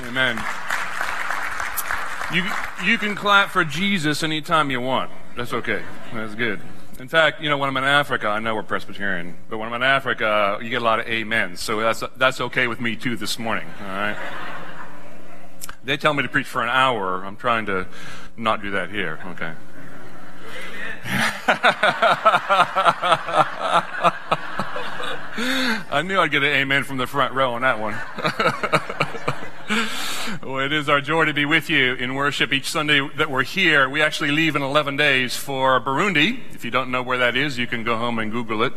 Amen. You, you can clap for Jesus anytime you want. That's okay. That's good. In fact, you know, when I'm in Africa, I know we're Presbyterian, but when I'm in Africa, you get a lot of amens. So that's, that's okay with me too this morning. All right. They tell me to preach for an hour. I'm trying to not do that here. Okay. I knew I'd get an amen from the front row on that one. well, it is our joy to be with you in worship each Sunday that we're here. We actually leave in 11 days for Burundi. If you don't know where that is, you can go home and Google it.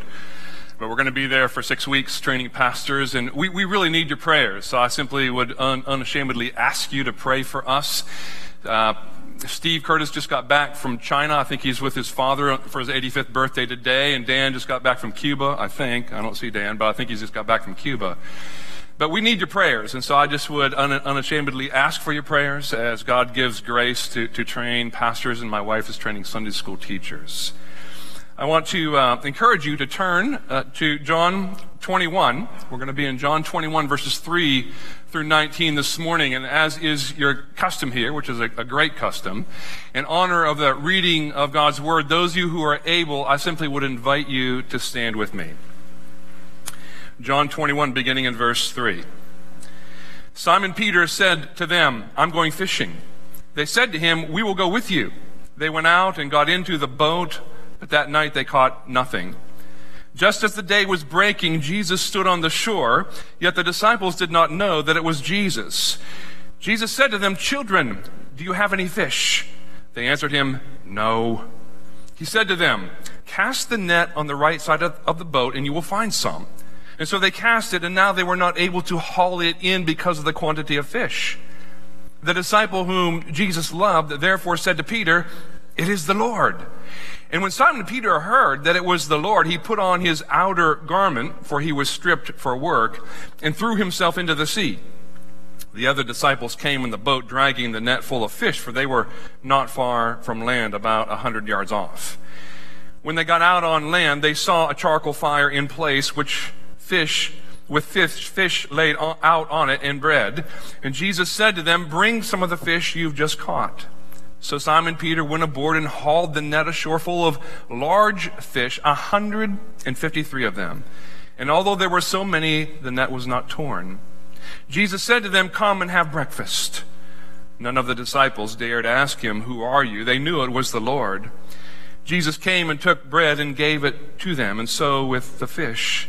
But we're going to be there for six weeks training pastors, and we, we really need your prayers. So I simply would un, unashamedly ask you to pray for us. Uh, Steve Curtis just got back from China. I think he's with his father for his 85th birthday today. And Dan just got back from Cuba, I think. I don't see Dan, but I think he's just got back from Cuba. But we need your prayers. And so I just would un- unashamedly ask for your prayers as God gives grace to, to train pastors, and my wife is training Sunday school teachers. I want to uh, encourage you to turn uh, to John 21. We're going to be in John 21, verses 3 through 19 this morning. And as is your custom here, which is a, a, great custom, in honor of the reading of God's Word, those of you who are able, I simply would invite you to stand with me. John 21, beginning in verse 3. Simon Peter said to them, I'm going fishing. They said to him, We will go with you. They went out and got into the boat but that night they caught nothing. Just as the day was breaking, Jesus stood on the shore, yet the disciples did not know that it was Jesus. Jesus said to them, Children, do you have any fish? They answered him, No. He said to them, Cast the net on the right side of, the boat, and you will find some. And so they cast it, and now they were not able to haul it in because of the quantity of fish. The disciple whom Jesus loved therefore said to Peter, It is the Lord. And when Simon Peter heard that it was the Lord, he put on his outer garment, for he was stripped for work, and threw himself into the sea. The other disciples came in the boat dragging the net full of fish, for they were not far from land, about a hundred yards off. When they got out on land, they saw a charcoal fire in place, which fish, with fish, fish laid out on it and bread. And Jesus said to them, Bring some of the fish you've just caught. So Simon Peter went aboard and hauled the net ashore full of large fish, a 153 of them. And although there were so many, the net was not torn. Jesus said to them, Come and have breakfast. None of the disciples dared ask him, Who are you? They knew it was the Lord. Jesus came and took bread and gave it to them, and so with the fish.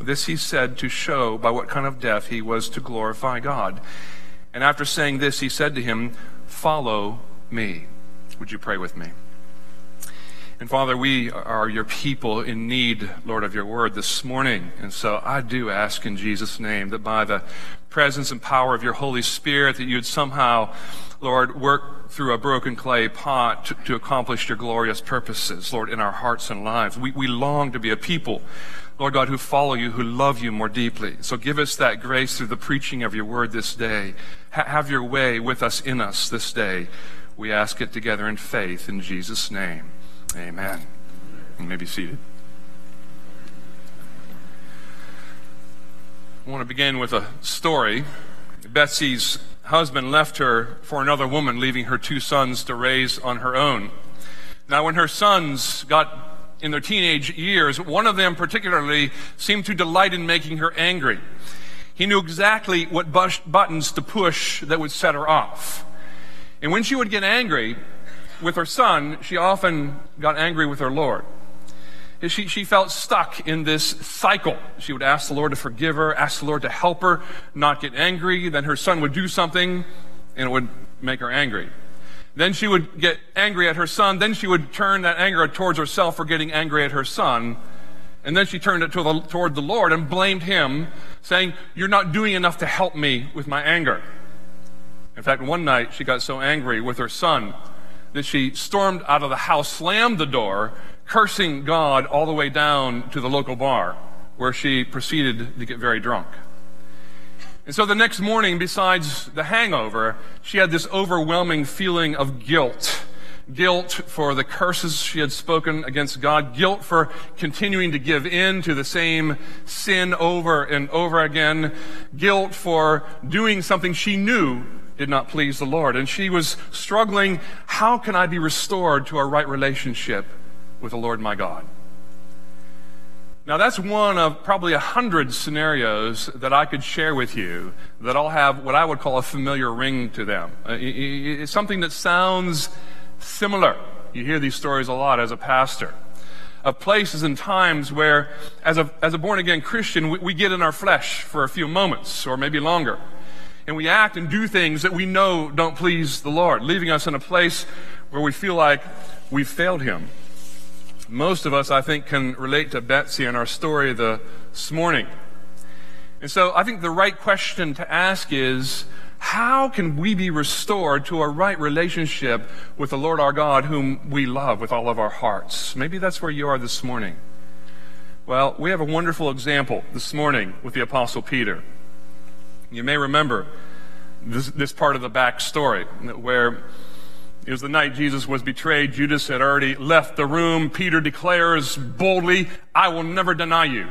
This he said to show by what kind of death he was to glorify God. And after saying this, he said to him, Follow me. Would you pray with me? And Father, we are your people in need, Lord, of your word this morning. And so I do ask in Jesus' name that by the presence and power of your Holy Spirit, that you'd somehow, Lord, work through a broken clay pot to, to accomplish your glorious purposes, Lord, in our hearts and lives. We, we long to be a people, Lord God, who follow you, who love you more deeply. So give us that grace through the preaching of your word this day. Ha- have your way with us, in us this day. We ask it together in faith in Jesus' name. Amen. You may be seated. I want to begin with a story. Betsy's husband left her for another woman, leaving her two sons to raise on her own. Now, when her sons got in their teenage years, one of them particularly seemed to delight in making her angry. He knew exactly what buttons to push that would set her off. And when she would get angry, with her son, she often got angry with her Lord. She, she felt stuck in this cycle. She would ask the Lord to forgive her, ask the Lord to help her, not get angry. Then her son would do something and it would make her angry. Then she would get angry at her son. Then she would turn that anger towards herself for getting angry at her son. And then she turned it to the, toward the Lord and blamed him, saying, You're not doing enough to help me with my anger. In fact, one night she got so angry with her son that she stormed out of the house, slammed the door, cursing God all the way down to the local bar, where she proceeded to get very drunk. And so the next morning, besides the hangover, she had this overwhelming feeling of guilt. Guilt for the curses she had spoken against God, guilt for continuing to give in to the same sin over and over again, guilt for doing something she knew did not please the Lord. And she was struggling, how can I be restored to a right relationship with the Lord my God. Now, that's one of probably a hundred scenarios that I could share with you that all have what I would call a familiar ring to them. Uh, it's something that sounds similar. You hear these stories a lot as a pastor of places and times where, as a, as a born again Christian, we, we get in our flesh for a few moments or maybe longer. And we act and do things that we know don't please the Lord, leaving us in a place where we feel like we've failed Him. Most of us, I think, can relate to Betsy and our story this morning. And so I think the right question to ask is, how can we be restored to a right relationship with the Lord our God, whom we love with all of our hearts? Maybe that's where you are this morning. Well, we have a wonderful example this morning with the Apostle Peter. You may remember this, this part of the backstory where it was the night Jesus was betrayed. Judas had already left the room. Peter declares boldly, I will never deny you.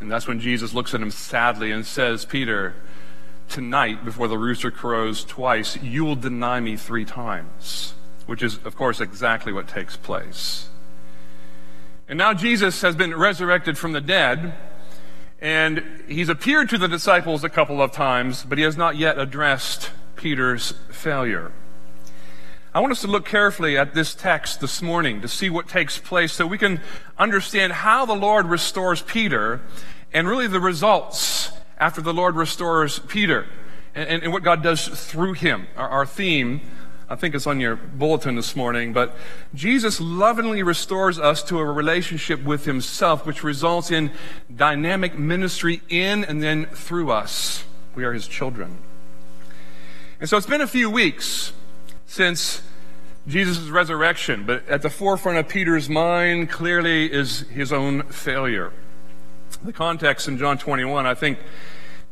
And that's when Jesus looks at him sadly and says, Peter, tonight, before the rooster crows twice, you will deny me three times. Which is, of course, exactly what takes place. And now Jesus has been resurrected from the dead, and he's appeared to the disciples a couple of times, but he has not yet addressed Peter's failure. I want us to look carefully at this text this morning to see what takes place so we can understand how the Lord restores Peter and really the results after the Lord restores Peter and, and what God does through him. Our, our theme, I think it's on your bulletin this morning, but Jesus lovingly restores us to a relationship with himself, which results in dynamic ministry in and then through us. We are his children. And so it's been a few weeks since Jesus' resurrection, but at the forefront of Peter's mind clearly is his own failure. The context in John 21, I think,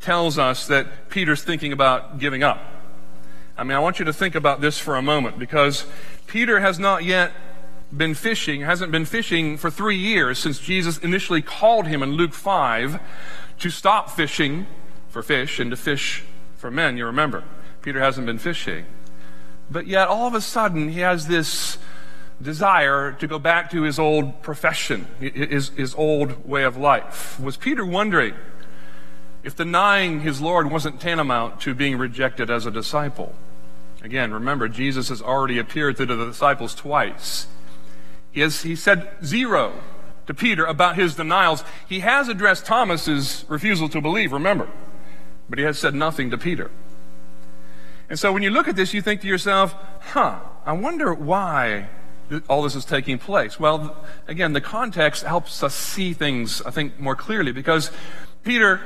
tells us that Peter's thinking about giving up. I mean, I want you to think about this for a moment because Peter has not yet been fishing, hasn't been fishing for three years since Jesus initially called him in Luke 5 to stop fishing for fish and to fish for men. You remember, Peter hasn't been fishing. But yet, all of a sudden, he has this desire to go back to his old profession, his, his old way of life. Was Peter wondering if denying his Lord wasn't tantamount to being rejected as a disciple? Again, remember, Jesus has already appeared to the disciples twice. He, has, he said zero to Peter about his denials. He has addressed Thomas's refusal to believe, remember, but he has said nothing to Peter. And so when you look at this, you think to yourself, huh, I wonder why all this is taking place. Well, again, the context helps us see things, I think, more clearly because Peter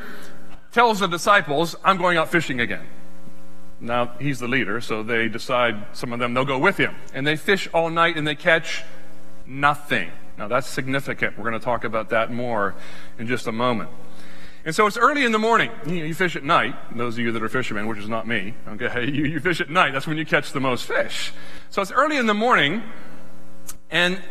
tells the disciples, I'm going out fishing again. Now, he's the leader, so they decide, some of them, they'll go with him. And they fish all night and they catch nothing. Now, that's significant. We're going to talk about that more in just a moment. And so it's early in the morning. You, fish at night. Those of you that are fishermen, which is not me, okay, you, you fish at night. That's when you catch the most fish. So it's early in the morning, and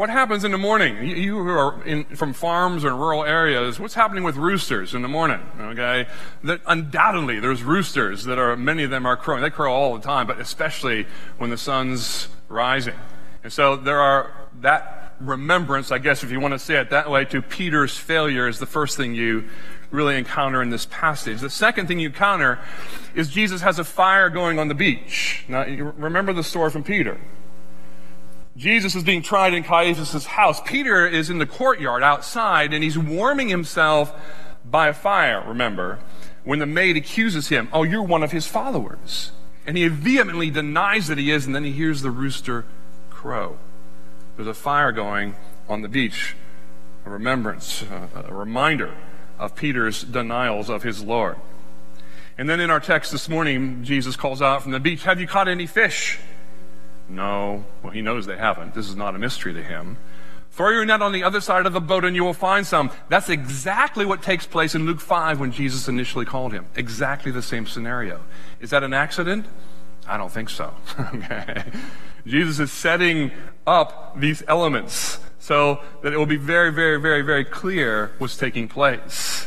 what happens in the morning? You, who are in, from farms or rural areas, what's happening with roosters in the morning? Okay, that undoubtedly there's roosters that are many of them are crowing. They crow all the time, but especially when the sun's rising. And so there are that remembrance, I guess, if you want to say it that way, to Peter's failure is the first thing you really encounter in this passage. The second thing you encounter is Jesus has a fire going on the beach. Now, remember the story from Peter. Jesus is being tried in Caiaphas' house. Peter is in the courtyard outside and he's warming himself by a fire, remember, when the maid accuses him, Oh, you're one of his followers. And he vehemently denies that he is, and then he hears the rooster crow. There's a fire going on the beach, a remembrance, uh, a reminder of Peter's denials of his Lord. And then in our text this morning, Jesus calls out from the beach, Have you caught any fish? No. Well, he knows they haven't. This is not a mystery to him. Throw your net on the other side of the boat and you will find some. That's exactly what takes place in Luke 5 when Jesus initially called him. Exactly the same scenario. Is that an accident? I don't think so. okay. Jesus is setting up these elements so that it will be very, very, very, very clear what's taking place.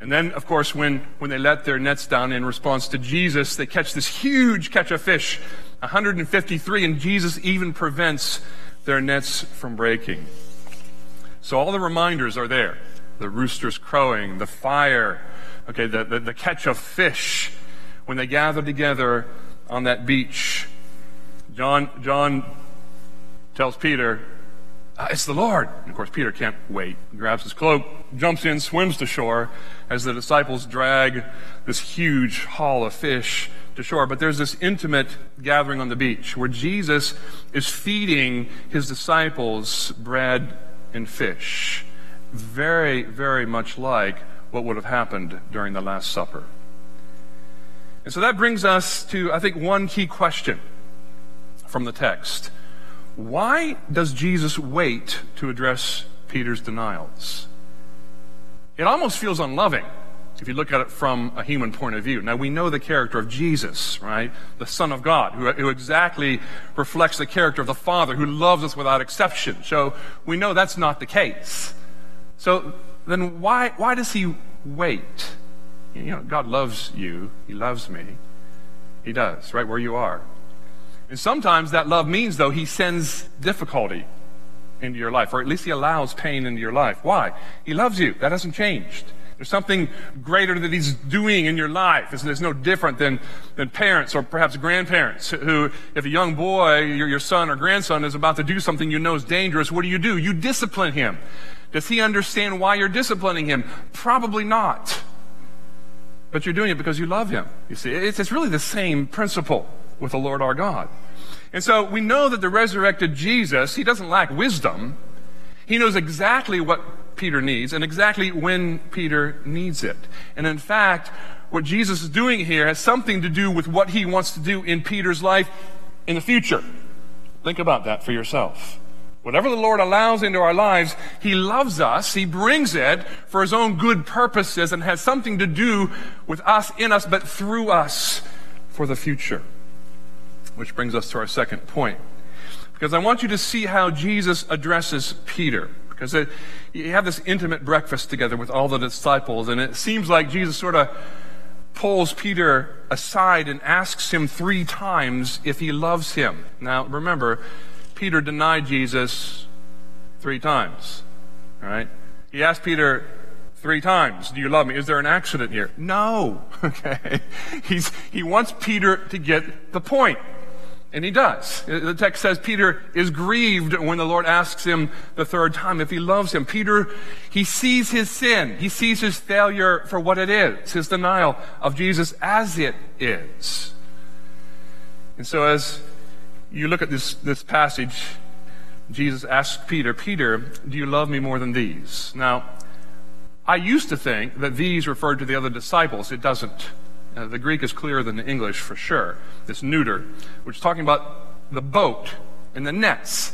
And then, of course, when, when they let their nets down in response to Jesus, they catch this huge catch of fish, 153, and Jesus even prevents their nets from breaking. So all the reminders are there. The roosters crowing, the fire, okay, the, the, the catch of fish when they gather together on that beach. John, John tells Peter, uh, it's the Lord. And of course, Peter can't wait. He grabs his cloak, jumps in, swims to shore as the disciples drag this huge haul of fish to shore. But there's this intimate gathering on the beach where Jesus is feeding his disciples bread and fish. Very, very much like what would have happened during the Last Supper. And so that brings us to, I think, one key question from the text. Why does Jesus wait to address Peter's denials? It almost feels unloving if you look at it from a human point of view. Now, we know the character of Jesus, right? The Son of God, who, who, exactly reflects the character of the Father, who loves us without exception. So we know that's not the case. So then why, why does he wait? You know, God loves you. He loves me. He does, right where you are. And sometimes that love means, though, he sends difficulty into your life, or at least he allows pain into your life. Why? He loves you. That hasn't changed. There's something greater that he's doing in your life. It's, it's no different than, than parents or perhaps grandparents who, if a young boy, your, your son or grandson is about to do something you know is dangerous, what do you do? You discipline him. Does he understand why you're disciplining him? Probably not. But you're doing it because you love him. You see, it's, it's really the same principle with the Lord our God. And so we know that the resurrected Jesus, he doesn't lack wisdom. He knows exactly what Peter needs and exactly when Peter needs it. And in fact, what Jesus is doing here has something to do with what he wants to do in Peter's life in the future. Think about that for yourself. Whatever the Lord allows into our lives, He loves us. He brings it for His own good purposes and has something to do with us, in us, but through us for the future. Which brings us to our second point. Because I want you to see how Jesus addresses Peter. Because it, you have this intimate breakfast together with all the disciples, and it seems like Jesus sort of pulls Peter aside and asks him three times if he loves him. Now, remember, Peter denied Jesus three times. right? He asked Peter three times, Do you love me? Is there an accident here? No. Okay. He's, he wants Peter to get the point. And he does. The text says Peter is grieved when the Lord asks him the third time if he loves him. Peter, he sees his sin. He sees his failure for what it is, his denial of Jesus as it is. And so as you look at this, this passage, Jesus asks Peter, Peter, do you love me more than these? Now, I used to think that these referred to the other disciples. It doesn't. Uh, the Greek is clearer than the English for sure. This neuter, which is talking about the boat and the nets.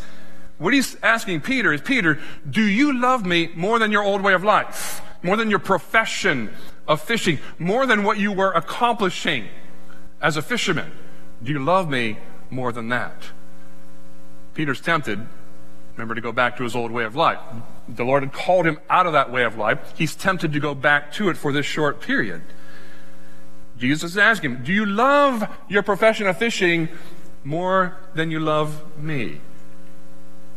What he's asking Peter is, Peter, do you love me more than your old way of life? More than your profession of fishing? More than what you were accomplishing as a fisherman? Do you love me more than that? Peter's tempted, remember, to go back to his old way of life. The Lord had called him out of that way of life. He's tempted to go back to it for this short period. Jesus is asking him, Do you love your profession of fishing more than you love me?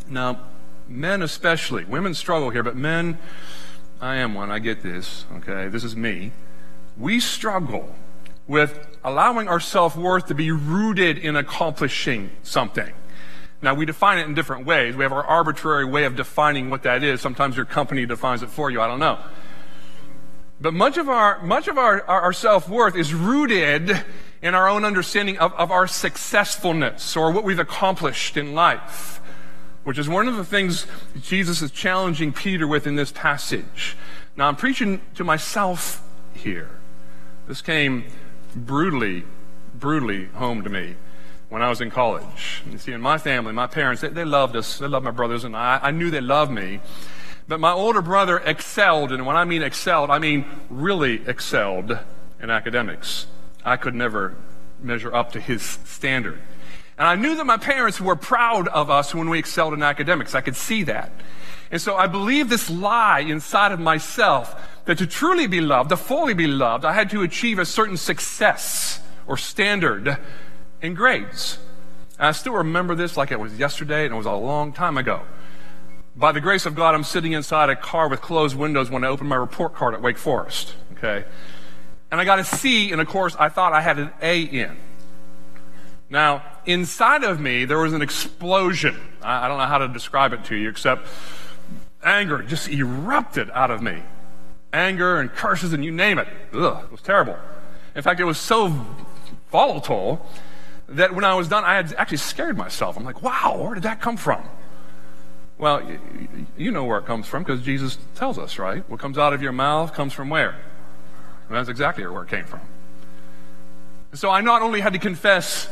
Now, men especially, women struggle here, but men, I am one, I get this, okay? This is me. We struggle with allowing our self worth to be rooted in accomplishing something. Now, we define it in different ways. We have our arbitrary way of defining what that is. Sometimes your company defines it for you. I don't know. But much of our, much of our, our, self-worth is rooted in our own understanding of, of our successfulness or what we've accomplished in life, which is one of the things Jesus is challenging Peter with in this passage. Now, I'm preaching to myself here. This came brutally, brutally home to me when I was in college. You see, in my family, my parents, they, they loved us. They loved my brothers and I. I knew they loved me. But my older brother excelled, and when I mean excelled, I mean really excelled in academics. I could never measure up to his standard. And I knew that my parents were proud of us when we excelled in academics. I could see that. And so I believed this lie inside of myself that to truly be loved, to fully be loved, I had to achieve a certain success or standard in grades. And I still remember this like it was yesterday and it was a long time ago. By the grace of God, I'm sitting inside a car with closed windows when I opened my report card at Wake Forest. Okay? And I got a C in a course I thought I had an A in. Now, inside of me, there was an explosion. I, I don't know how to describe it to you, except anger just erupted out of me. Anger and curses and you name it. Ugh, it was terrible. In fact, it was so volatile that when I was done, I had actually scared myself. I'm like, wow, where did that come from? Well, you know where it comes from because Jesus tells us, right? What comes out of your mouth comes from where? And that's exactly where it came from. So I not only had to confess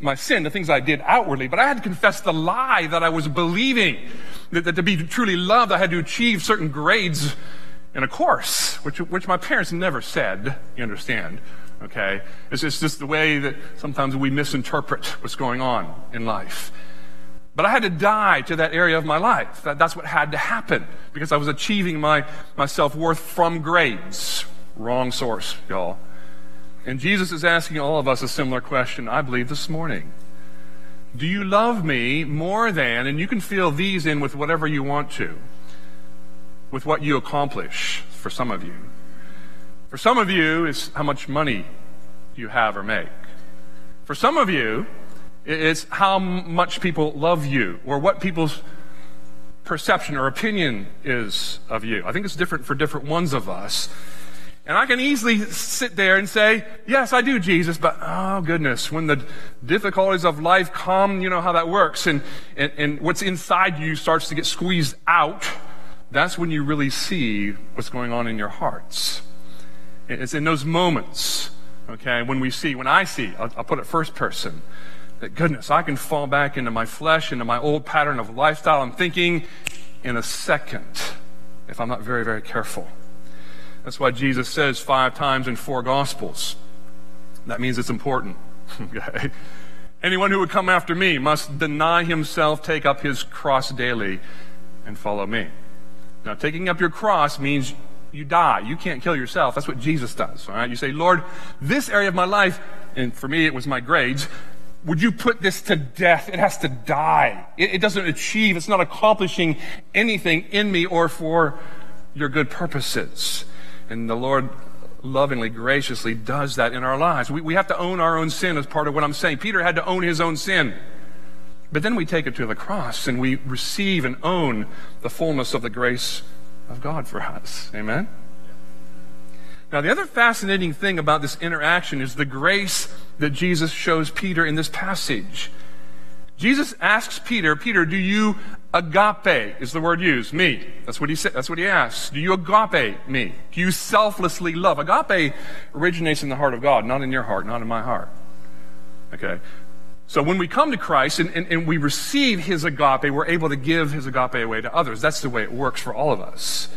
my sin, the things I did outwardly, but I had to confess the lie that I was believing. That, that to be truly loved, I had to achieve certain grades in a course, which, which my parents never said, you understand. Okay? It's just, just the way that sometimes we misinterpret what's going on in life. But I had to die to that area of my life. That, that's what had to happen because I was achieving my, my self worth from grades. Wrong source, y'all. And Jesus is asking all of us a similar question, I believe, this morning. Do you love me more than, and you can fill these in with whatever you want to, with what you accomplish for some of you. For some of you, it's how much money you have or make. For some of you, it's how much people love you or what people's perception or opinion is of you. I think it's different for different ones of us. And I can easily sit there and say, yes, I do, Jesus, but oh goodness, when the difficulties of life come, you know how that works, and, and, and what's inside you starts to get squeezed out, that's when you really see what's going on in your hearts. It's in those moments, okay, when we see, when I see, I'll, I'll put it first person, that goodness, I can fall back into my flesh, into my old pattern of lifestyle I'm thinking in a second if I'm not very, very careful. That's why Jesus says five times in four Gospels. That means it's important. okay? Anyone who would come after me must deny himself, take up his cross daily, and follow me. Now, taking up your cross means you die. You can't kill yourself. That's what Jesus does. All right? You say, Lord, this area of my life, and for me it was my grades, would you put this to death? It has to die. It, it, doesn't achieve, it's not accomplishing anything in me or for your good purposes. And the Lord lovingly, graciously does that in our lives. We, we have to own our own sin as part of what I'm saying. Peter had to own his own sin. But then we take it to the cross and we receive and own the fullness of the grace of God for us. Amen? Now, the other fascinating thing about this interaction is the grace that Jesus shows Peter in this passage. Jesus asks Peter, Peter, do you agape is the word used, me. That's what he said. That's what he asks. Do you agape me? Do you selflessly love? Agape originates in the heart of God, not in your heart, not in my heart. Okay. So when we come to Christ and, and, and we receive his agape, we're able to give his agape away to others. That's the way it works for all of us.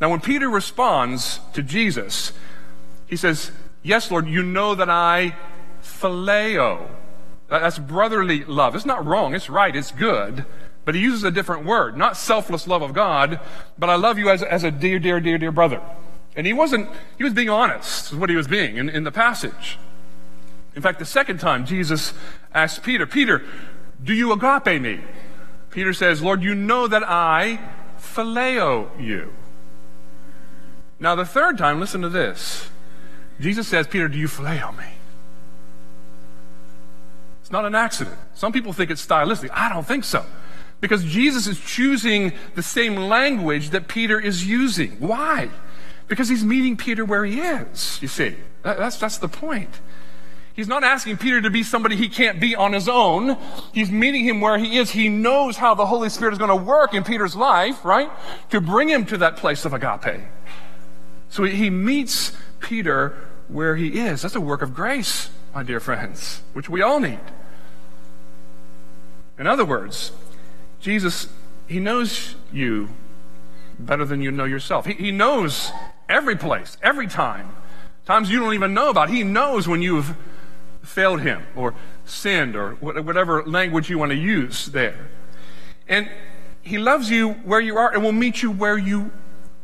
Now, when Peter responds to Jesus, he says, Yes, Lord, you know that I phileo. That's brotherly love. It's not wrong, it's right, it's good. But he uses a different word, not selfless love of God, but I love you as, as a dear, dear, dear, dear brother. And he wasn't, he was being honest, is what he was being in, in the passage. In fact, the second time Jesus asked Peter, Peter, do you agape me? Peter says, Lord, you know that I phileo you. Now, the third time, listen to this. Jesus says, Peter, do you phileo me? It's not an accident. Some people think it's stylistic. I don't think so. Because Jesus is choosing the same language that Peter is using. Why? Because he's meeting Peter where he is, you see. That's, that's the point. He's not asking Peter to be somebody he can't be on his own. He's meeting him where he is. He knows how the Holy Spirit is going to work in Peter's life, right? To bring him to that place of agape. So he meets Peter where he is. That's a work of grace, my dear friends, which we all need. In other words, Jesus, he knows you better than you know yourself. He, he knows every place, every time. Times you don't even know about. He knows when you've failed him or sinned or whatever language you want to use there. And he loves you where you are and will meet you where you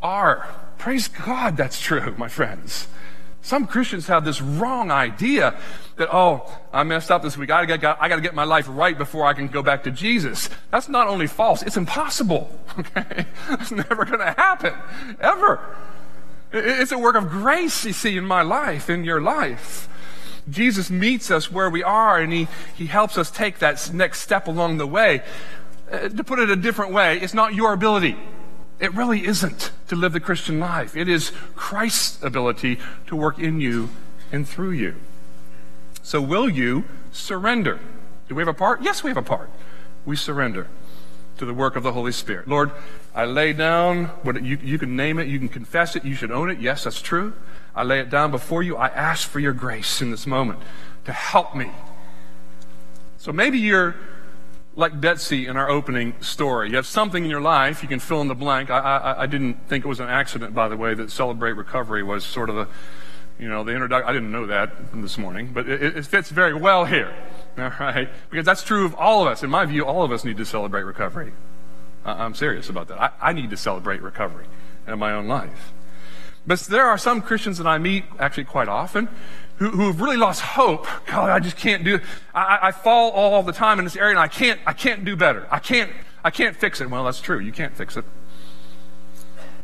are. Praise God, that's true, my friends. Some Christians have this wrong idea that, oh, I messed up this week. I got, I got to get my life right before I can go back to Jesus. That's not only false, it's impossible. Okay? It's never going to happen. Ever. It's a work of grace, you see, in my life, in your life. Jesus meets us where we are and he, he helps us take that next step along the way. Uh, to put it a different way, it's not your ability. It really isn't to live the Christian life. It is Christ's ability to work in you and through you. So, will you surrender? Do we have a part? Yes, we have a part. We surrender to the work of the Holy Spirit. Lord, I lay down what you, you can name it, you can confess it, you should own it. Yes, that's true. I lay it down before you. I ask for your grace in this moment to help me. So maybe you're like Betsy in our opening story. You have something in your life, you can fill in the blank. I, I, I didn't think it was an accident, by the way, that Celebrate Recovery was sort of the, you know, the introduction. I didn't know that this morning, but it, it fits very well here. All right? Because that's true of all of us. In my view, all of us need to celebrate recovery. I'm serious about that. I, I need to celebrate recovery in my own life. But there are some Christians that I meet actually quite often who, who have really lost hope. God, I just can't do, I, I fall all the time in this area and I can't, I can't do better. I can't, I can't fix it. Well, that's true. You can't fix it.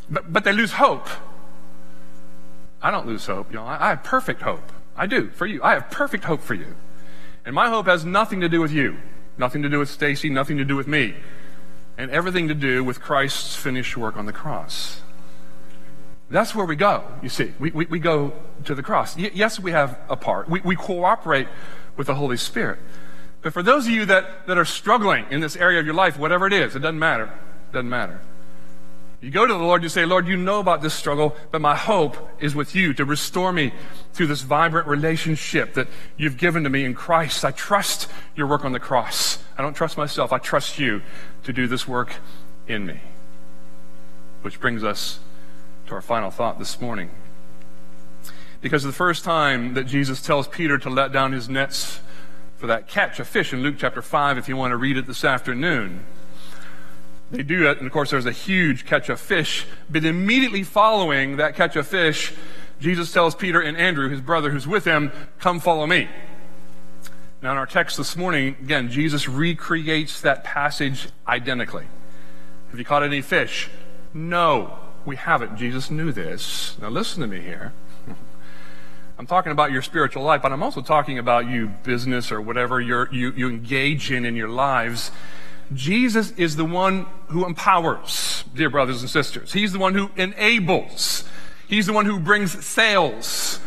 But, but they lose hope. I don't lose hope. You know, I, I have perfect hope. I do for you. I have perfect hope for you. And my hope has nothing to do with you, nothing to do with Stacy, nothing to do with me, and everything to do with Christ's finished work on the cross. That's where we go, you see. We, we, we go to the cross. Y- yes, we have a part. We, we cooperate with the Holy Spirit. But for those of you that, that are struggling in this area of your life, whatever it is, it doesn't matter. It doesn't matter. You go to the Lord, you say, Lord, you know about this struggle, but my hope is with you to restore me to this vibrant relationship that you've given to me in Christ. I trust your work on the cross. I don't trust myself. I trust you to do this work in me. Which brings us to our final thought this morning. Because the first time that Jesus tells Peter to let down his nets for that catch of fish in Luke chapter 5, if you want to read it this afternoon, they do it, and of course, there's a huge catch of fish. But immediately following that catch of fish, Jesus tells Peter and Andrew, his brother who's with him, Come follow me. Now, in our text this morning, again, Jesus recreates that passage identically. Have you caught any fish? No we have it. Jesus knew this. Now listen to me here. I'm talking about your spiritual life, but I'm also talking about you business or whatever you you engage in in your lives. Jesus is the one who empowers, dear brothers and sisters. He's the one who enables. He's the one who brings sales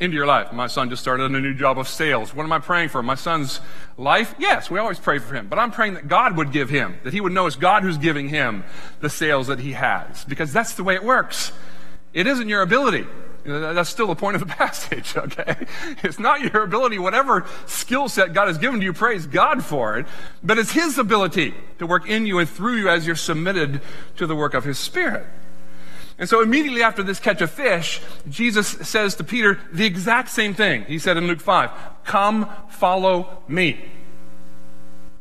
into your life. My son just started on a new job of sales. What am I praying for? My son's life? Yes, we always pray for him. But I'm praying that God would give him, that he would know it's God who's giving him the sales that he has. Because that's the way it works. It isn't your ability. That's still the point of the passage, okay? It's not your ability, whatever skill set God has given to you, praise God for it, but it's His ability to work in you and through you as you're submitted to the work of His Spirit. And so immediately after this catch of fish, Jesus says to Peter the exact same thing. He said in Luke 5, Come, follow me.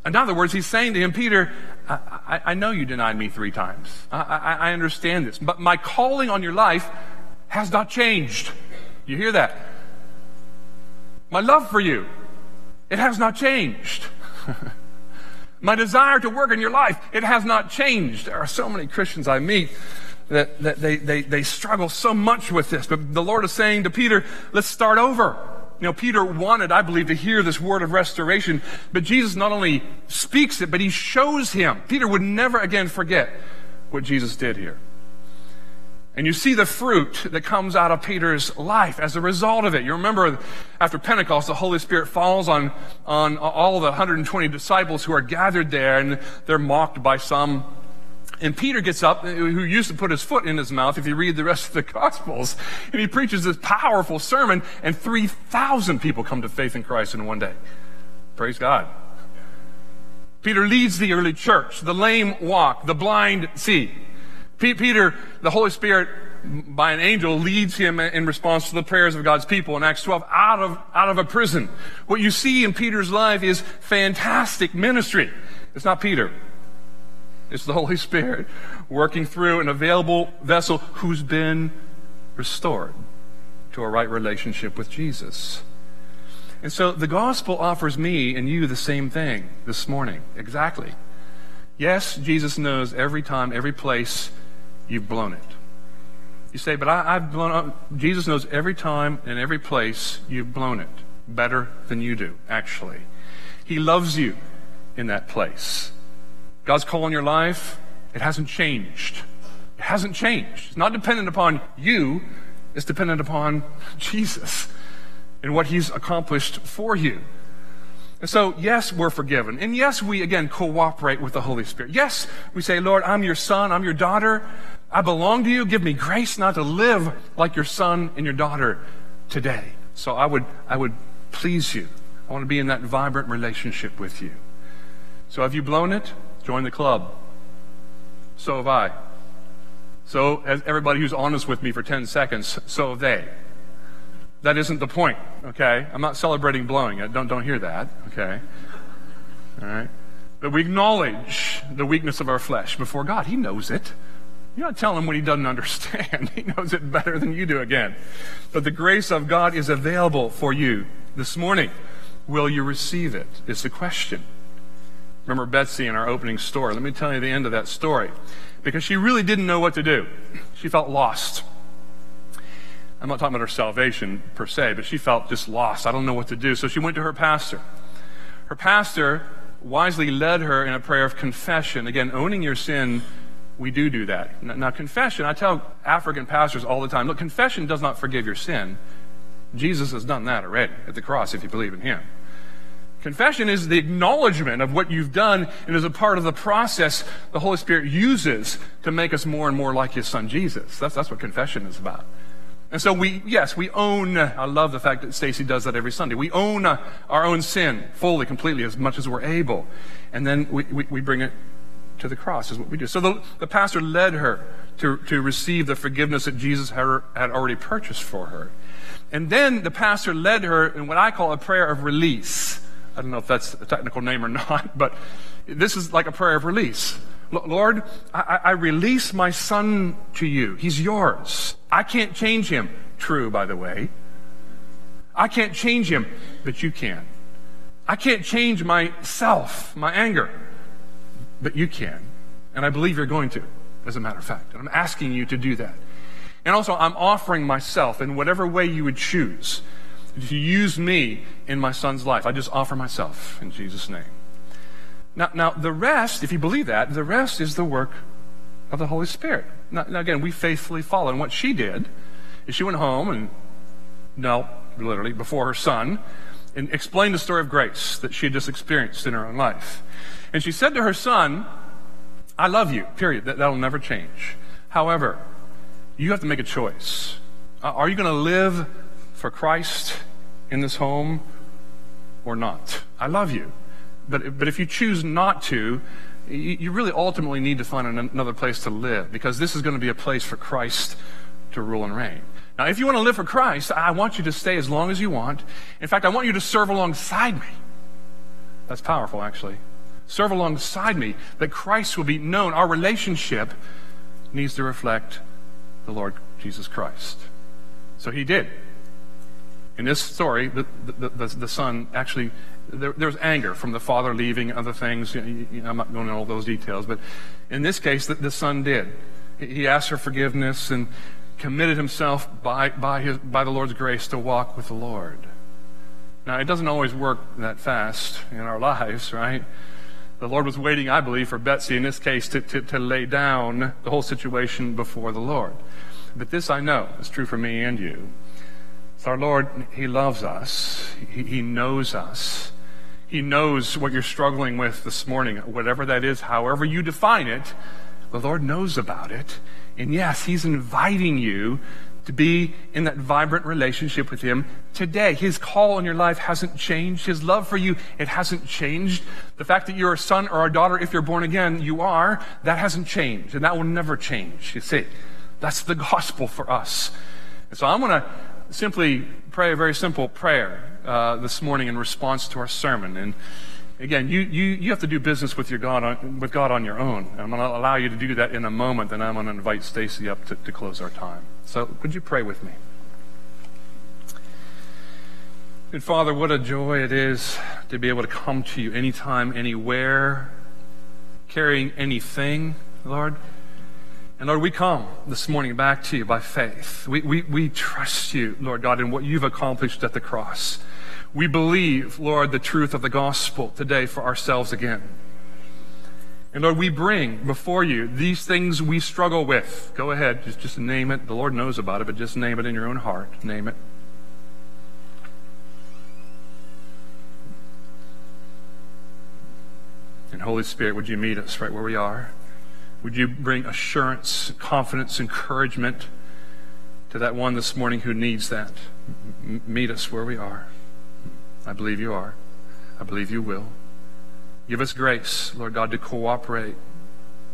In other words, he's saying to him, Peter, I, I, I know you denied me three times. I, I understand this. But my calling on your life has not changed. You hear that? My love for you, it has not changed. my desire to work in your life, it has not changed. There are so many Christians I meet that, that they, they, they struggle so much with this. But the Lord is saying to Peter, let's start over. You know, Peter wanted, I believe, to hear this word of restoration, but Jesus not only speaks it, but he shows him. Peter would never again forget what Jesus did here. And you see the fruit that comes out of Peter's life as a result of it. You remember after Pentecost, the Holy Spirit falls on, on all the 120 disciples who are gathered there, and they're mocked by some. And Peter gets up, uh, who used to put his foot in his mouth if you read the rest of the Gospels, and he preaches this powerful sermon, and 3,000 people come to faith in Christ in one day. Praise God. Peter leads the early church. The lame walk, the blind see. Peter, the Holy Spirit, by an angel, leads him in response to the prayers of God's people in Acts 12 out of, out of a prison. What you see in Peter's life is fantastic ministry. It's not Peter. It's the Holy Spirit working through an available vessel who's been restored to a right relationship with Jesus. And so the gospel offers me and you the same thing this morning. Exactly. Yes, Jesus knows every time, every place you've blown it. You say, but I, have blown up. Jesus knows every time and every place you've blown it better than you do, actually. He loves you in that place. God's call in your life, it hasn't changed. It hasn't changed. It's not dependent upon you, it's dependent upon Jesus and what He's accomplished for you. And so, yes, we're forgiven. And yes, we again cooperate with the Holy Spirit. Yes, we say, Lord, I'm your son, I'm your daughter. I belong to you. Give me grace not to live like your son and your daughter today. So I would, I would please you. I want to be in that vibrant relationship with you. So have you blown it? Join the club. So have I. So has everybody who's honest with me for 10 seconds, so have they. That isn't the point, okay? I'm not celebrating blowing it. Don't, don't hear that, okay? All right? But we acknowledge the weakness of our flesh before God. He knows it. You're not telling him what he doesn't understand. He knows it better than you do again. But the grace of God is available for you this morning. Will you receive it? Is the question. Remember Betsy in our opening story. Let me tell you the end of that story. Because she really didn't know what to do. She felt lost. I'm not talking about her salvation per se, but she felt just lost. I don't know what to do. So she went to her pastor. Her pastor wisely led her in a prayer of confession. Again, owning your sin we do do that. Now, confession, I tell African pastors all the time look, confession does not forgive your sin. Jesus has done that already at the cross if you believe in Him. Confession is the acknowledgement of what you've done and is a part of the process the Holy Spirit uses to make us more and more like His Son Jesus. That's, that's what confession is about. And so we, yes, we own, I love the fact that Stacy does that every Sunday. We own uh, our own sin fully, completely, as much as we're able. And then we, we, we bring it to the cross, is what we do. So the, the pastor led her to, to receive the forgiveness that Jesus had, had already purchased for her. And then the pastor led her in what I call a prayer of release. I don't know if that's a technical name or not, but this is like a prayer of release. Lord, I, I, release my son to you. He's yours. I can't change him. True, by the way. I can't change him, but you can. I can't change myself, my anger but you can. And I believe you're going to, as a matter of fact. And I'm asking you to do that. And also, I'm offering myself in whatever way you would choose to use me in my son's life. I just offer myself in Jesus' name. Now, now the rest, if you believe that, the rest is the work of the Holy Spirit. Now, now again, we faithfully follow. And what she did is she went home and knelt, literally, before her son and explained the story of grace that she had just experienced in her own life. And she said to her son, I love you, period. That, that'll never change. However, you have to make a choice. Uh, are you going to live for Christ in this home or not? I love you. But, but if you choose not to, you, you really ultimately need to find another place to live because this is going to be a place for Christ to rule and reign. Now, if you want to live for Christ, I want you to stay as long as you want. In fact, I want you to serve alongside me. That's powerful, actually serve alongside me, that Christ will be known. Our relationship needs to reflect the Lord Jesus Christ. So he did. In this story, the, the, the, the son actually, there, there, was anger from the father leaving, other things. You know, I'm not going into all those details, but in this case, the, the son did. He asked for forgiveness and committed himself by, by, his, by the Lord's grace to walk with the Lord. Now, it doesn't always work that fast in our lives, right? The Lord was waiting, I believe, for Betsy in this case to, to, to lay down the whole situation before the Lord. But this I know is true for me and you. So our Lord, He loves us. He, he knows us. He knows what you're struggling with this morning, whatever that is, however you define it. The Lord knows about it. And yes, He's inviting you to be in that vibrant relationship with Him today. His call in your life hasn't changed. His love for you, it hasn't changed. The fact that you're a son or a daughter, if you're born again, you are, that hasn't changed. And that will never change. You see, that's the gospel for us. And so I'm going to simply pray a very simple prayer uh, this morning in response to our sermon. And again, you, you, you have to do business with, your God on, with God on your own. I'm going to allow you to do that in a moment, and I'm going to invite Stacy up to, to close our time. So, would you pray with me? And Father, what a joy it is to be able to come to you anytime, anywhere, carrying anything, Lord. And Lord, we come this morning back to you by faith. We, we, we trust you, Lord God, in what you've accomplished at the cross. We believe, Lord, the truth of the gospel today for ourselves again. And Lord, we bring before you these things we struggle with. Go ahead, just, just name it. The Lord knows about it, but just name it in your own heart. Name it. And Holy Spirit, would you meet us right where we are? Would you bring assurance, confidence, encouragement to that one this morning who needs that? M- meet us where we are. I believe you are. I believe you will. Give us grace, Lord God, to cooperate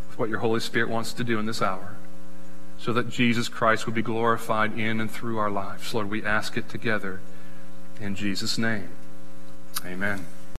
with what your Holy Spirit wants to do in this hour so that Jesus Christ would be glorified in and through our lives. Lord, we ask it together in Jesus' name. Amen.